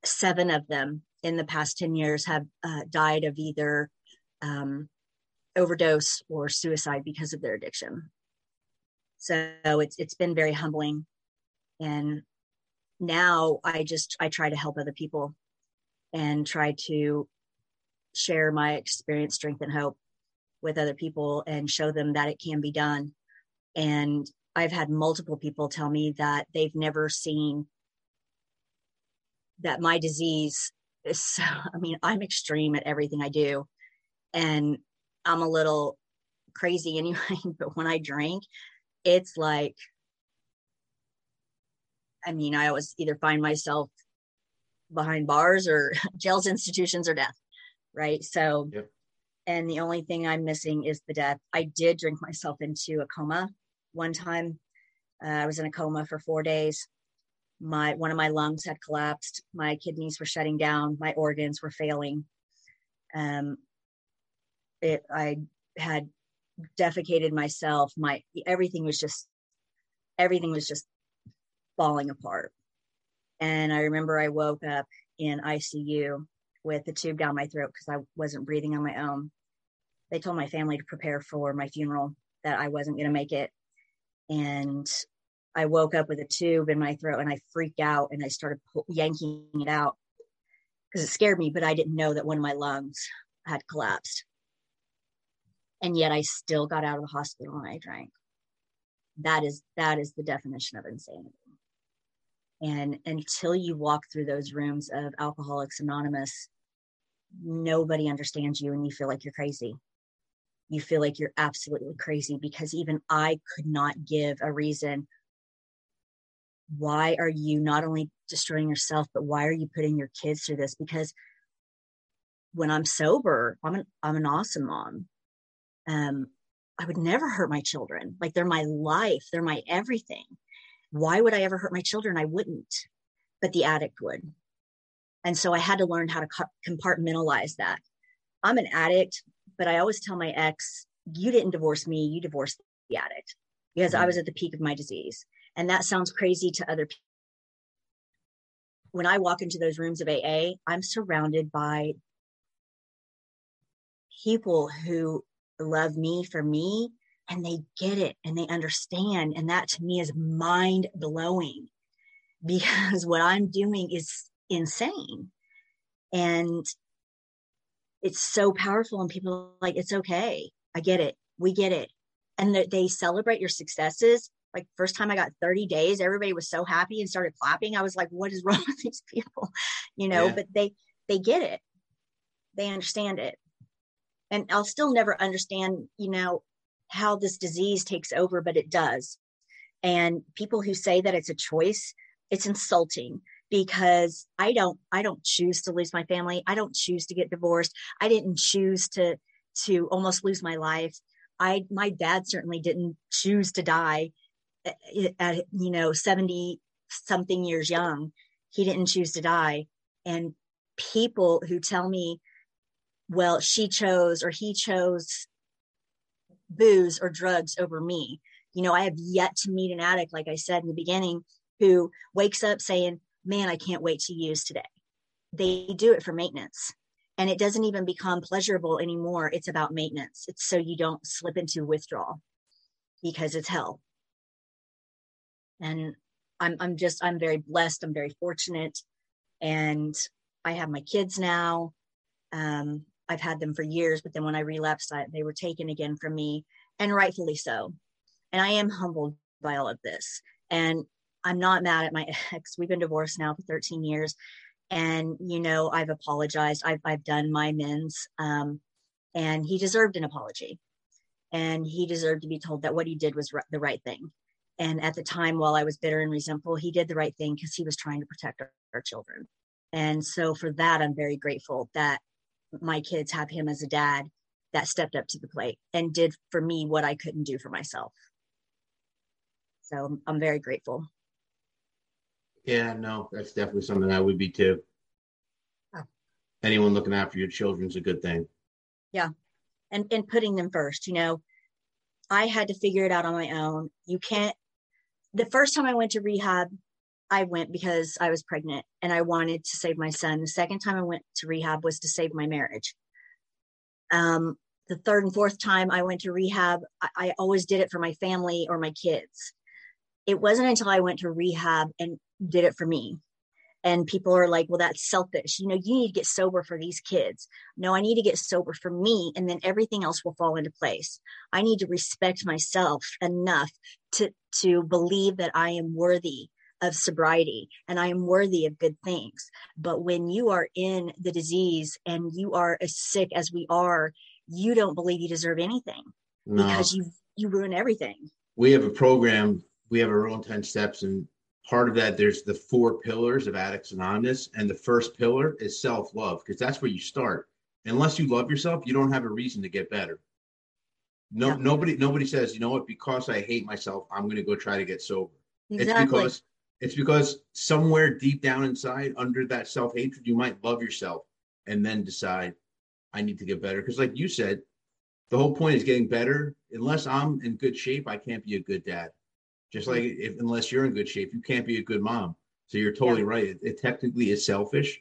seven of them in the past 10 years have uh, died of either um, overdose or suicide because of their addiction. So it's it's been very humbling. And now I just I try to help other people and try to share my experience, strength, and hope with other people and show them that it can be done. And I've had multiple people tell me that they've never seen that my disease is so, I mean, I'm extreme at everything I do. And I'm a little crazy anyway, but when I drink, it's like, I mean, I always either find myself behind bars or jails, institutions, or death. Right. So, yep. and the only thing I'm missing is the death. I did drink myself into a coma one time. Uh, I was in a coma for four days. My one of my lungs had collapsed. My kidneys were shutting down. My organs were failing. Um, it i had defecated myself my everything was just everything was just falling apart and i remember i woke up in icu with a tube down my throat because i wasn't breathing on my own they told my family to prepare for my funeral that i wasn't going to make it and i woke up with a tube in my throat and i freaked out and i started yanking it out because it scared me but i didn't know that one of my lungs had collapsed and yet I still got out of the hospital and I drank. That is that is the definition of insanity. And until you walk through those rooms of Alcoholics Anonymous, nobody understands you and you feel like you're crazy. You feel like you're absolutely crazy because even I could not give a reason. Why are you not only destroying yourself, but why are you putting your kids through this? Because when I'm sober, I'm an I'm an awesome mom. Um, I would never hurt my children. Like they're my life, they're my everything. Why would I ever hurt my children? I wouldn't, but the addict would. And so I had to learn how to compartmentalize that. I'm an addict, but I always tell my ex, you didn't divorce me, you divorced the addict because mm-hmm. I was at the peak of my disease. And that sounds crazy to other people. When I walk into those rooms of AA, I'm surrounded by people who love me for me and they get it and they understand. And that to me is mind blowing because what I'm doing is insane. And it's so powerful. And people like, it's okay. I get it. We get it. And that they celebrate your successes. Like first time I got 30 days, everybody was so happy and started clapping. I was like, what is wrong with these people? You know, yeah. but they, they get it. They understand it and I'll still never understand, you know, how this disease takes over, but it does. And people who say that it's a choice, it's insulting because I don't I don't choose to lose my family. I don't choose to get divorced. I didn't choose to to almost lose my life. I my dad certainly didn't choose to die at, eh, at you know 70 something years young. He didn't choose to die. And people who tell me well, she chose or he chose booze or drugs over me. You know, I have yet to meet an addict, like I said in the beginning, who wakes up saying, Man, I can't wait to use today. They do it for maintenance. And it doesn't even become pleasurable anymore. It's about maintenance. It's so you don't slip into withdrawal because it's hell. And I'm I'm just I'm very blessed. I'm very fortunate. And I have my kids now. Um, I've had them for years, but then when I relapsed, I, they were taken again from me, and rightfully so. And I am humbled by all of this. And I'm not mad at my ex. We've been divorced now for 13 years. And, you know, I've apologized. I've, I've done my amends. Um, and he deserved an apology. And he deserved to be told that what he did was r- the right thing. And at the time, while I was bitter and resentful, he did the right thing because he was trying to protect our, our children. And so for that, I'm very grateful that my kids have him as a dad that stepped up to the plate and did for me what I couldn't do for myself. So I'm very grateful. Yeah, no, that's definitely something I would be too. Oh. Anyone looking after your children's a good thing. Yeah. And and putting them first, you know, I had to figure it out on my own. You can't the first time I went to rehab, I went because I was pregnant and I wanted to save my son. The second time I went to rehab was to save my marriage. Um, the third and fourth time I went to rehab, I, I always did it for my family or my kids. It wasn't until I went to rehab and did it for me. And people are like, well, that's selfish. You know, you need to get sober for these kids. No, I need to get sober for me, and then everything else will fall into place. I need to respect myself enough to to believe that I am worthy of sobriety and I am worthy of good things. But when you are in the disease and you are as sick as we are, you don't believe you deserve anything no. because you you ruin everything. We have a program, we have our own 10 steps and part of that there's the four pillars of addicts anonymous and the first pillar is self-love because that's where you start. Unless you love yourself, you don't have a reason to get better. No, yeah. nobody, nobody says, you know what? Because I hate myself, I'm going to go try to get sober. Exactly. It's because it's because somewhere deep down inside, under that self hatred, you might love yourself and then decide, I need to get better. Because, like you said, the whole point is getting better. Unless I'm in good shape, I can't be a good dad. Just like if unless you're in good shape, you can't be a good mom. So you're totally yeah. right. It, it technically is selfish.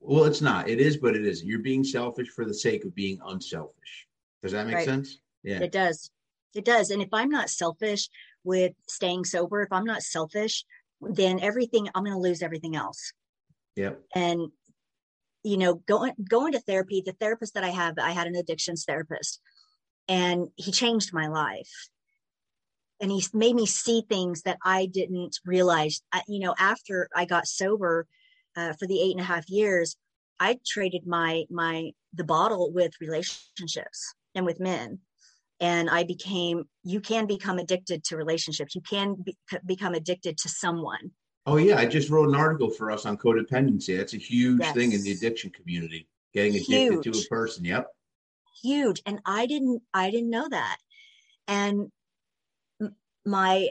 Well, it's not. It is, but it is. You're being selfish for the sake of being unselfish. Does that make right. sense? Yeah. It does. It does. And if I'm not selfish, with staying sober, if I'm not selfish, then everything I'm going to lose everything else. Yep. And you know, going going to therapy, the therapist that I have, I had an addictions therapist, and he changed my life. And he made me see things that I didn't realize. I, you know, after I got sober uh, for the eight and a half years, I traded my my the bottle with relationships. and with men. And I became, you can become addicted to relationships. You can be, become addicted to someone. Oh yeah, I just wrote an article for us on codependency. That's a huge Yes. thing in the addiction community. Getting addicted to a person. Yep. huge and i didn't i didn't know that and my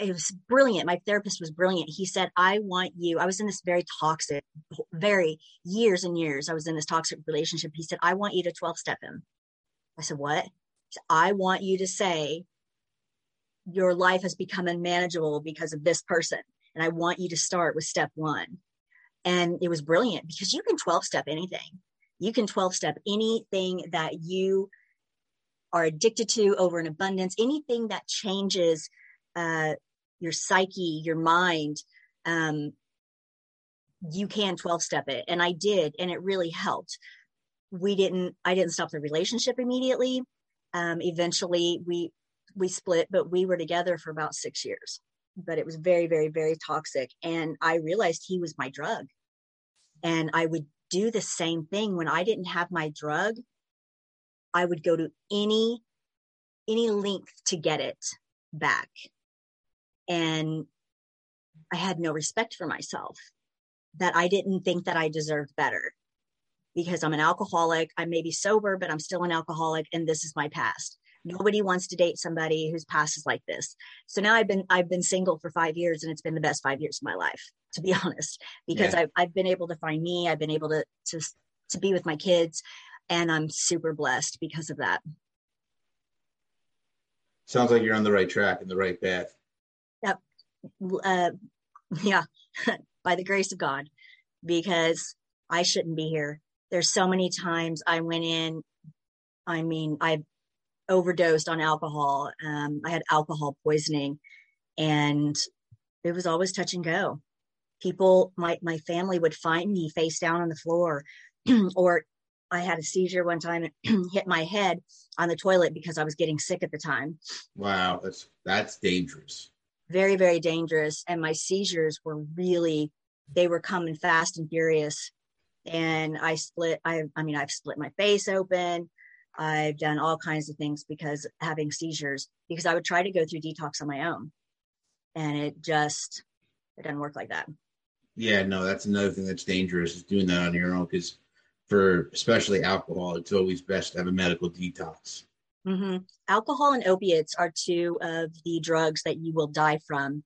it was brilliant. My therapist was brilliant. He said i want you i was in this very toxic very years and years i was in this toxic relationship. He said i want you to 12 step him. I said what? Said, i want you to say your life has become unmanageable because of this person and i want you to start with step one and it was brilliant because you can 12 step anything. You can 12 step anything that you are addicted to over an abundance anything that changes uh, your psyche your mind um, you can 12 step it. And i did and it really helped. We didn't i didn't stop the relationship immediately. Um, eventually we we split but we were together for about six years. But it was very very very toxic. And i realized he was my drug. And i would do the same thing when i didn't have my drug i would go to any any length to get it back. And i had no respect for myself that i didn't think that i deserved better because i'm an alcoholic. I may be sober but i'm still an alcoholic and this is my past. Nobody wants to date somebody whose past is like this. So now i've been i've been single for five years and it's been the best five years of my life to be honest because Yeah. I've, I've been able to find me. I've been able to to to be with my kids and i'm super blessed because of that Sounds like you're on the right track and the right path. uh, yeah, by the grace of God, because I shouldn't be here. There's so many times I went in. I mean, I overdosed on alcohol. Um, I had alcohol poisoning, and it was always touch and go. People, my my family would find me face down on the floor, or I had a seizure one time and hit my head on the toilet because I was getting sick at the time. Wow, that's that's dangerous. very very dangerous and my seizures were really they were coming fast and furious and i split i i mean i've split my face open i've done all kinds of things because having seizures because i would try to go through detox on my own and it just it doesn't work like that Yeah, no, that's another thing that's dangerous is doing that on your own because for especially alcohol, it's always best to have a medical detox. hmm alcohol and opiates are two of the drugs that you will die from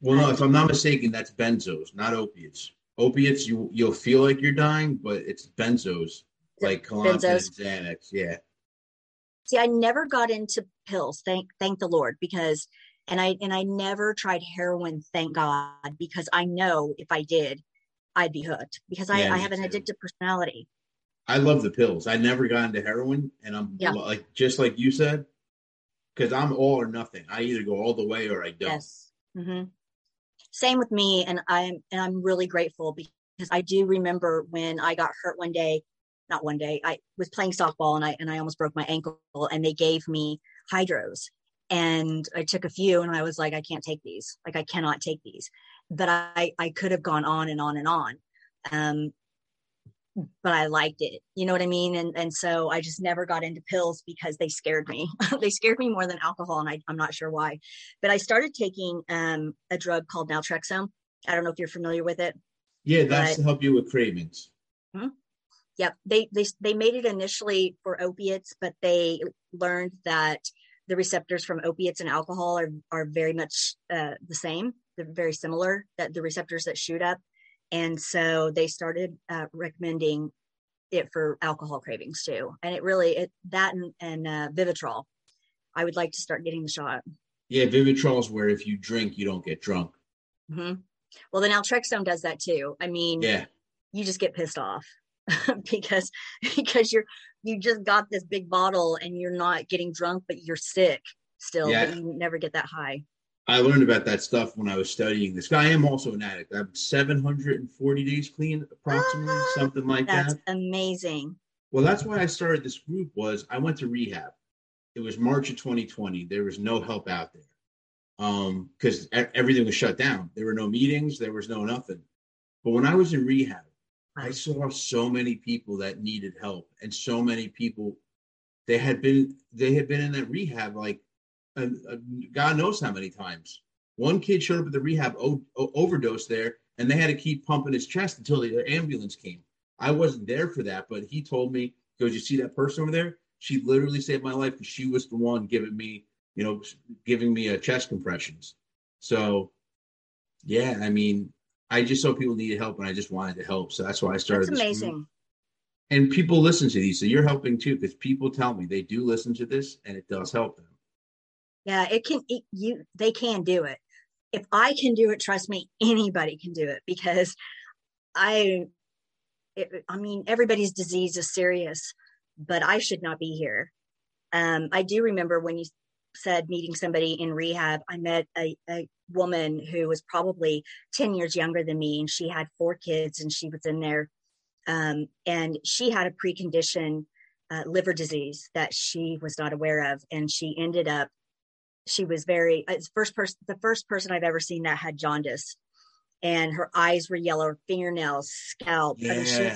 Well, no, if I'm not mistaken, that's benzos, not opiates. Opiates, you you'll feel like you're dying, but it's benzos, like Klonopin Benzos. and Xanax. Yeah, see i never got into pills thank thank the lord because and i and i never tried heroin thank god because i know if i did i'd be hooked because i, Yeah, I have an addictive personality I love the pills. I never got into heroin, and I'm Yeah. like just like you said, because I'm all or nothing. I either go all the way or I don't. yes hmm same with me and i'm and i'm really grateful because i do remember when i got hurt one day not one day i was playing softball and i and i almost broke my ankle and they gave me hydros and i took a few and i was like i can't take these like i cannot take these but i i could have gone on and on and on um but i liked it you know what i mean and and so i just never got into pills because they scared me they scared me more than alcohol and I, i'm not sure why but i started taking um a drug called naltrexone i don't know if you're familiar with it Yeah, that's to help you with cravings. Hmm? Yep. They they they made it initially for opiates, but they learned that the receptors from opiates and alcohol are are very much uh, the same. Very similar. That the receptors that shoot up, and so they started uh, recommending it for alcohol cravings too. And it really it that and, and uh, Vivitrol. I would like to start getting the shot. Yeah, Vivitrol's where if you drink, you don't get drunk. hmm Well, the naltrexone does that too. I mean, Yeah, you just get pissed off because because you're you just got this big bottle and you're not getting drunk but you're sick still Yeah. but you never get that high I learned about that stuff when I was studying this. I am also an addict. I'm 740 days clean, approximately, Ah, something like that's that. That's amazing Well, that's why I started this group. Was I went to rehab. It was March of 2020. There was no help out there um because everything was shut down. There were no meetings. There was no nothing. But when I was in rehab, I saw so many people that needed help and so many people they had been they had been in that rehab like God knows how many times. One kid showed up at the rehab o- o- overdose there, and they had to keep pumping his chest until the ambulance came. I wasn't there for that, but he told me, "Goes, you see that person over there? She literally saved my life because she was the one giving me, you know, giving me a uh, chest compressions." So, yeah, I mean, I just saw people needed help, and I just wanted to help, so that's why I started. That's amazing. And people listen to these, so you're helping too, because people tell me they do listen to this, and it does help them. Yeah, it can. It, you they can do it. If I can do it, trust me, anybody can do it because I. It, I mean, everybody's disease is serious, but I should not be here. Um, I do remember when you said meeting somebody in rehab. I met a, a woman who was probably 10 years younger than me, and she had four kids, and she was in there. Um, and she had a precondition uh, liver disease that she was not aware of. And she ended up she was very uh, first person the first person I've ever seen that had jaundice, and her eyes were yellow, fingernails, scalp. Yeah. I mean, she,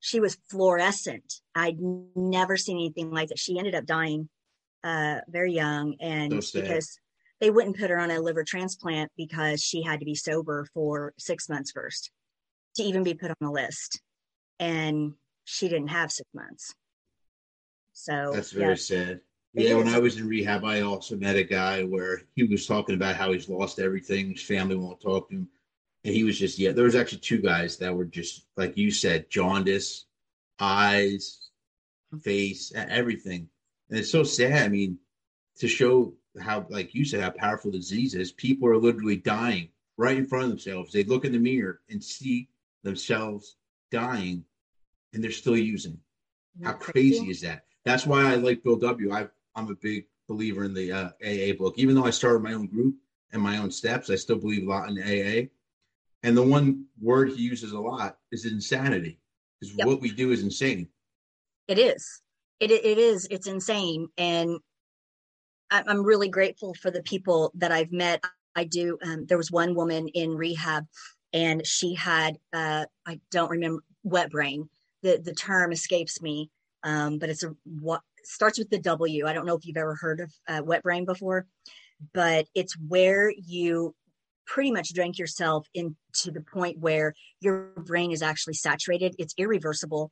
she was fluorescent. I'd never seen anything like that. She ended up dying uh, very young, and So because they wouldn't put her on a liver transplant because she had to be sober for six months first to even be put on the list, and she didn't have six months. So That's very yeah, sad. Yeah, when I was in rehab, I also met a guy where he was talking about how he's lost everything. His family won't talk to him. And he was just, yeah, there was actually two guys that were just, like you said, jaundice, eyes, face, everything. And it's so sad. I mean, to show how, like you said, how powerful the disease is, people are literally dying right in front of themselves. They look in the mirror and see themselves dying, and they're still using. How crazy is that? That's why I like Bill W. I I'm a big believer in the uh, AA book. Even though I started my own group and my own steps, I still believe a lot in AA. And the one word he uses a lot is insanity, because Yep. what we do is insane. It is. It it is. It's insane, and I'm really grateful for the people that I've met. I do. Um, there was one woman in rehab, and she had uh, I don't remember wet brain. The the term escapes me, um, but it's a what starts with the W. I don't know if you've ever heard of uh, wet brain before, but it's where you pretty much drank yourself into the point where your brain is actually saturated. It's irreversible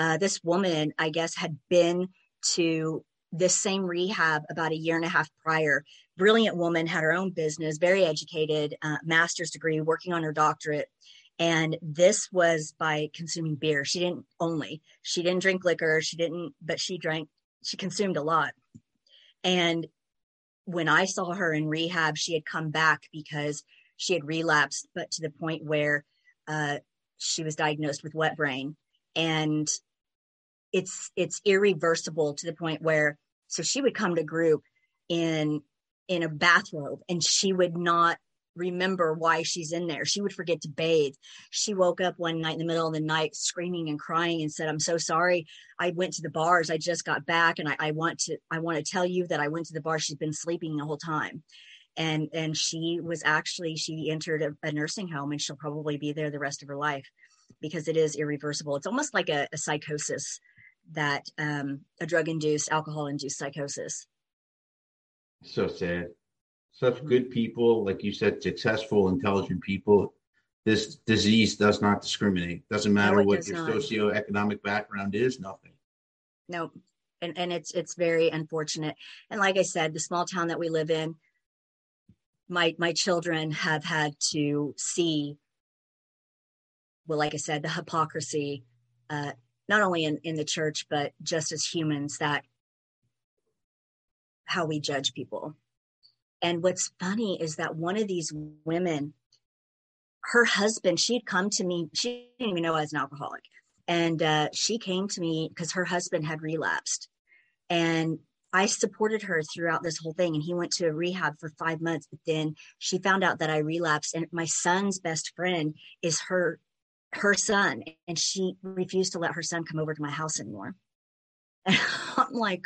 uh, this woman, I guess, had been to this same rehab about a year and a half prior. Brilliant woman, had her own business, very educated, uh, master's degree, working on her doctorate. And this was by consuming beer. She didn't only, she didn't drink liquor. She didn't, but she drank, she consumed a lot. And when I saw her in rehab, she had come back because she had relapsed, but to the point where uh, she was diagnosed with wet brain. And it's it's irreversible to the point where so she would come to group in in a bathrobe and she would not remember why she's in there. She would forget to bathe. She woke up one night in the middle of the night screaming and crying and said i'm so sorry. I went to the bars. I just got back and i, I want to i want to tell you that i went to the bar she's been sleeping the whole time. And and she was actually she entered a, a nursing home and she'll probably be there the rest of her life because it is irreversible. It's almost like a, a psychosis that um, a drug induced, alcohol induced psychosis. So sad. Such good people, like you said, successful, intelligent people. This disease does not discriminate. Doesn't matter it what your not. socioeconomic background is. Nothing. No, and and it's it's very unfortunate. And like I said, the small town that we live in, my my children have had to see. Well, like I said, the hypocrisy, uh, not only in in the church but just as humans that how we judge people. And what's funny is that one of these women, her husband, she had come to me. She didn't even know I was an alcoholic. And uh, she came to me because her husband had relapsed. And I supported her throughout this whole thing. And he went to a rehab for five months. But then she found out that I relapsed. And my son's best friend is her her son. And she refused to let her son come over to my house anymore. And I'm like,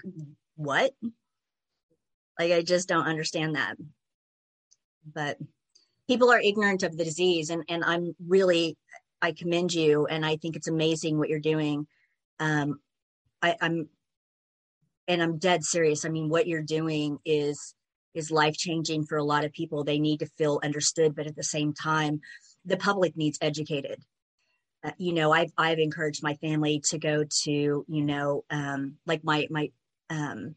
what? Like, I just don't understand that. But people are ignorant of the disease. And, and I'm really, I commend you. And I think it's amazing what you're doing. Um, I, I'm, and I'm dead serious. I mean, what you're doing is is life changing for a lot of people. They need to feel understood, but at the same time, the public needs educated. Uh, you know, I've I've encouraged my family to go to, you know, um, like my my um,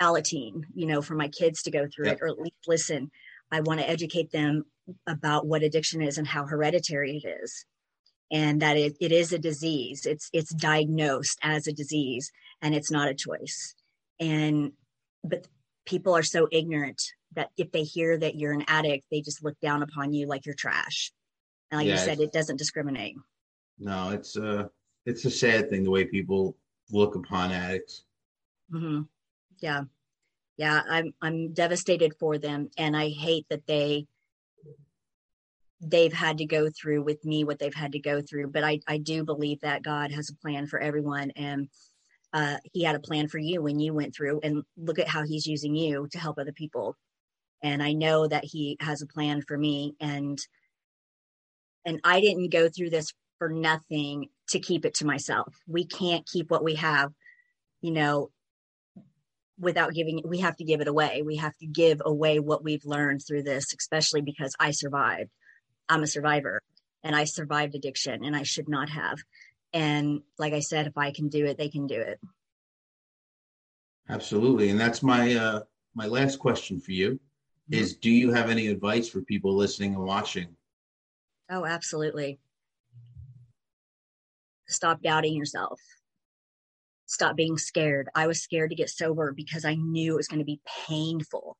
Alateen, you know, for my kids to go through yep. it, or at least listen. I want to educate them about what addiction is and how hereditary it is, and that it, it is a disease. It's it's diagnosed as a disease, and it's not a choice. And but people are so ignorant that if they hear that you're an addict, they just look down upon you like you're trash. And like yeah, you said, it doesn't discriminate. No, it's a uh, it's a sad thing the way people look upon addicts. Mm-hmm. Yeah, yeah, I'm I'm devastated for them, and I hate that they they've had to go through with me what they've had to go through. But I I do believe that God has a plan for everyone, and uh, He had a plan for you when you went through, and look at how He's using you to help other people. And I know that He has a plan for me, and and I didn't go through this for nothing to keep it to myself. We can't keep what we have, you know, without giving we have to give it away. We have to give away what we've learned through this, especially because I survived. I'm a survivor and I survived addiction and I should not have. And like I said, if I can do it, they can do it. Absolutely. And that's my uh my last question for you mm-hmm. is do you have any advice for people listening and watching Oh, absolutely. Stop doubting yourself. Stop being scared. I was scared to get sober because I knew it was going to be painful.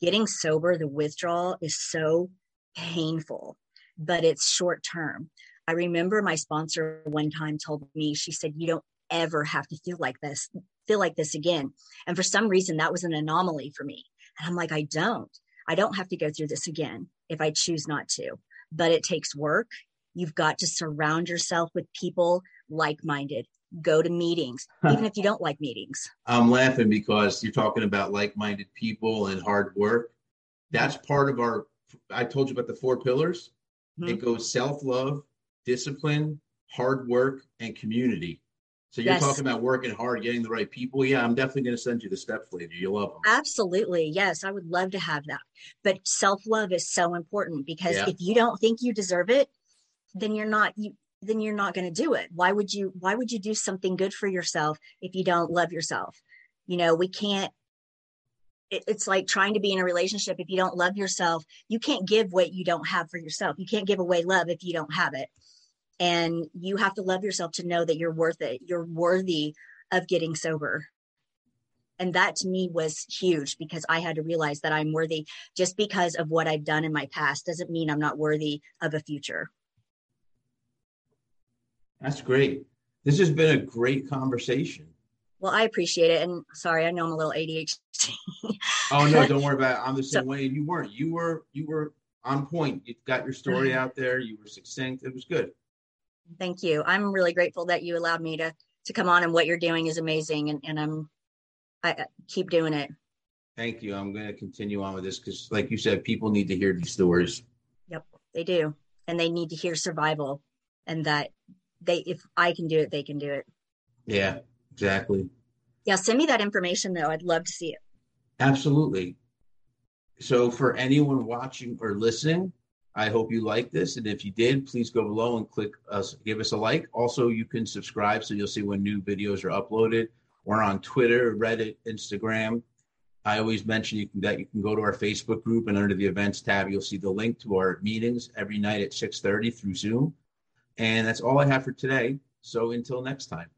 Getting sober, the withdrawal is so painful, but it's short term. I remember my sponsor one time told me, she said, You don't ever have to feel like this, feel like this again. And for some reason, that was an anomaly for me. And I'm like, I don't. I don't have to go through this again if I choose not to but it takes work. You've got to surround yourself with people like minded. Go to meetings, even if you don't like meetings. I'm laughing because you're talking about like minded people and hard work. That's part of our, I told you about the four pillars. Mm-hmm. It goes self love, discipline, hard work, and community. So you're yes. talking about working hard, getting the right people. Yeah, I'm definitely going to send you the steps later. You'll love them. Absolutely. Yes, I would love to have that. But self-love is so important because yeah. if you don't think you deserve it, then you're not you then you're not going to do it. Why would you why would you do something good for yourself if you don't love yourself? You know, we can't it, it's like trying to be in a relationship if you don't love yourself, you can't give what you don't have for yourself. You can't give away love if you don't have it and you have to love yourself to know that you're worth it you're worthy of getting sober and that to me was huge because i had to realize that i'm worthy just because of what i've done in my past doesn't mean i'm not worthy of a future that's great this has been a great conversation well i appreciate it and sorry i know i'm a little adhd oh no don't worry about it i'm the same so, way and you weren't you were you were on point you got your story mm-hmm. out there you were succinct it was good Thank you. I'm really grateful that you allowed me to to come on and what you're doing is amazing and, and I'm I keep doing it. Thank you. I'm going to continue on with this because like you said, people need to hear these stories. Yep, they do. And they need to hear survival and that they if I can do it, they can do it. Yeah, exactly. Yeah, send me that information though. I'd love to see it. Absolutely. So for anyone watching or listening, I hope you like this. And if you did, please go below and click us, give us a like. Also, you can subscribe so you'll see when new videos are uploaded. We're on Twitter, Reddit, Instagram. I always mention you can, that you can go to our Facebook group and under the events tab, you'll see the link to our meetings every night at 6:30 through Zoom. And that's all I have for today. So until next time.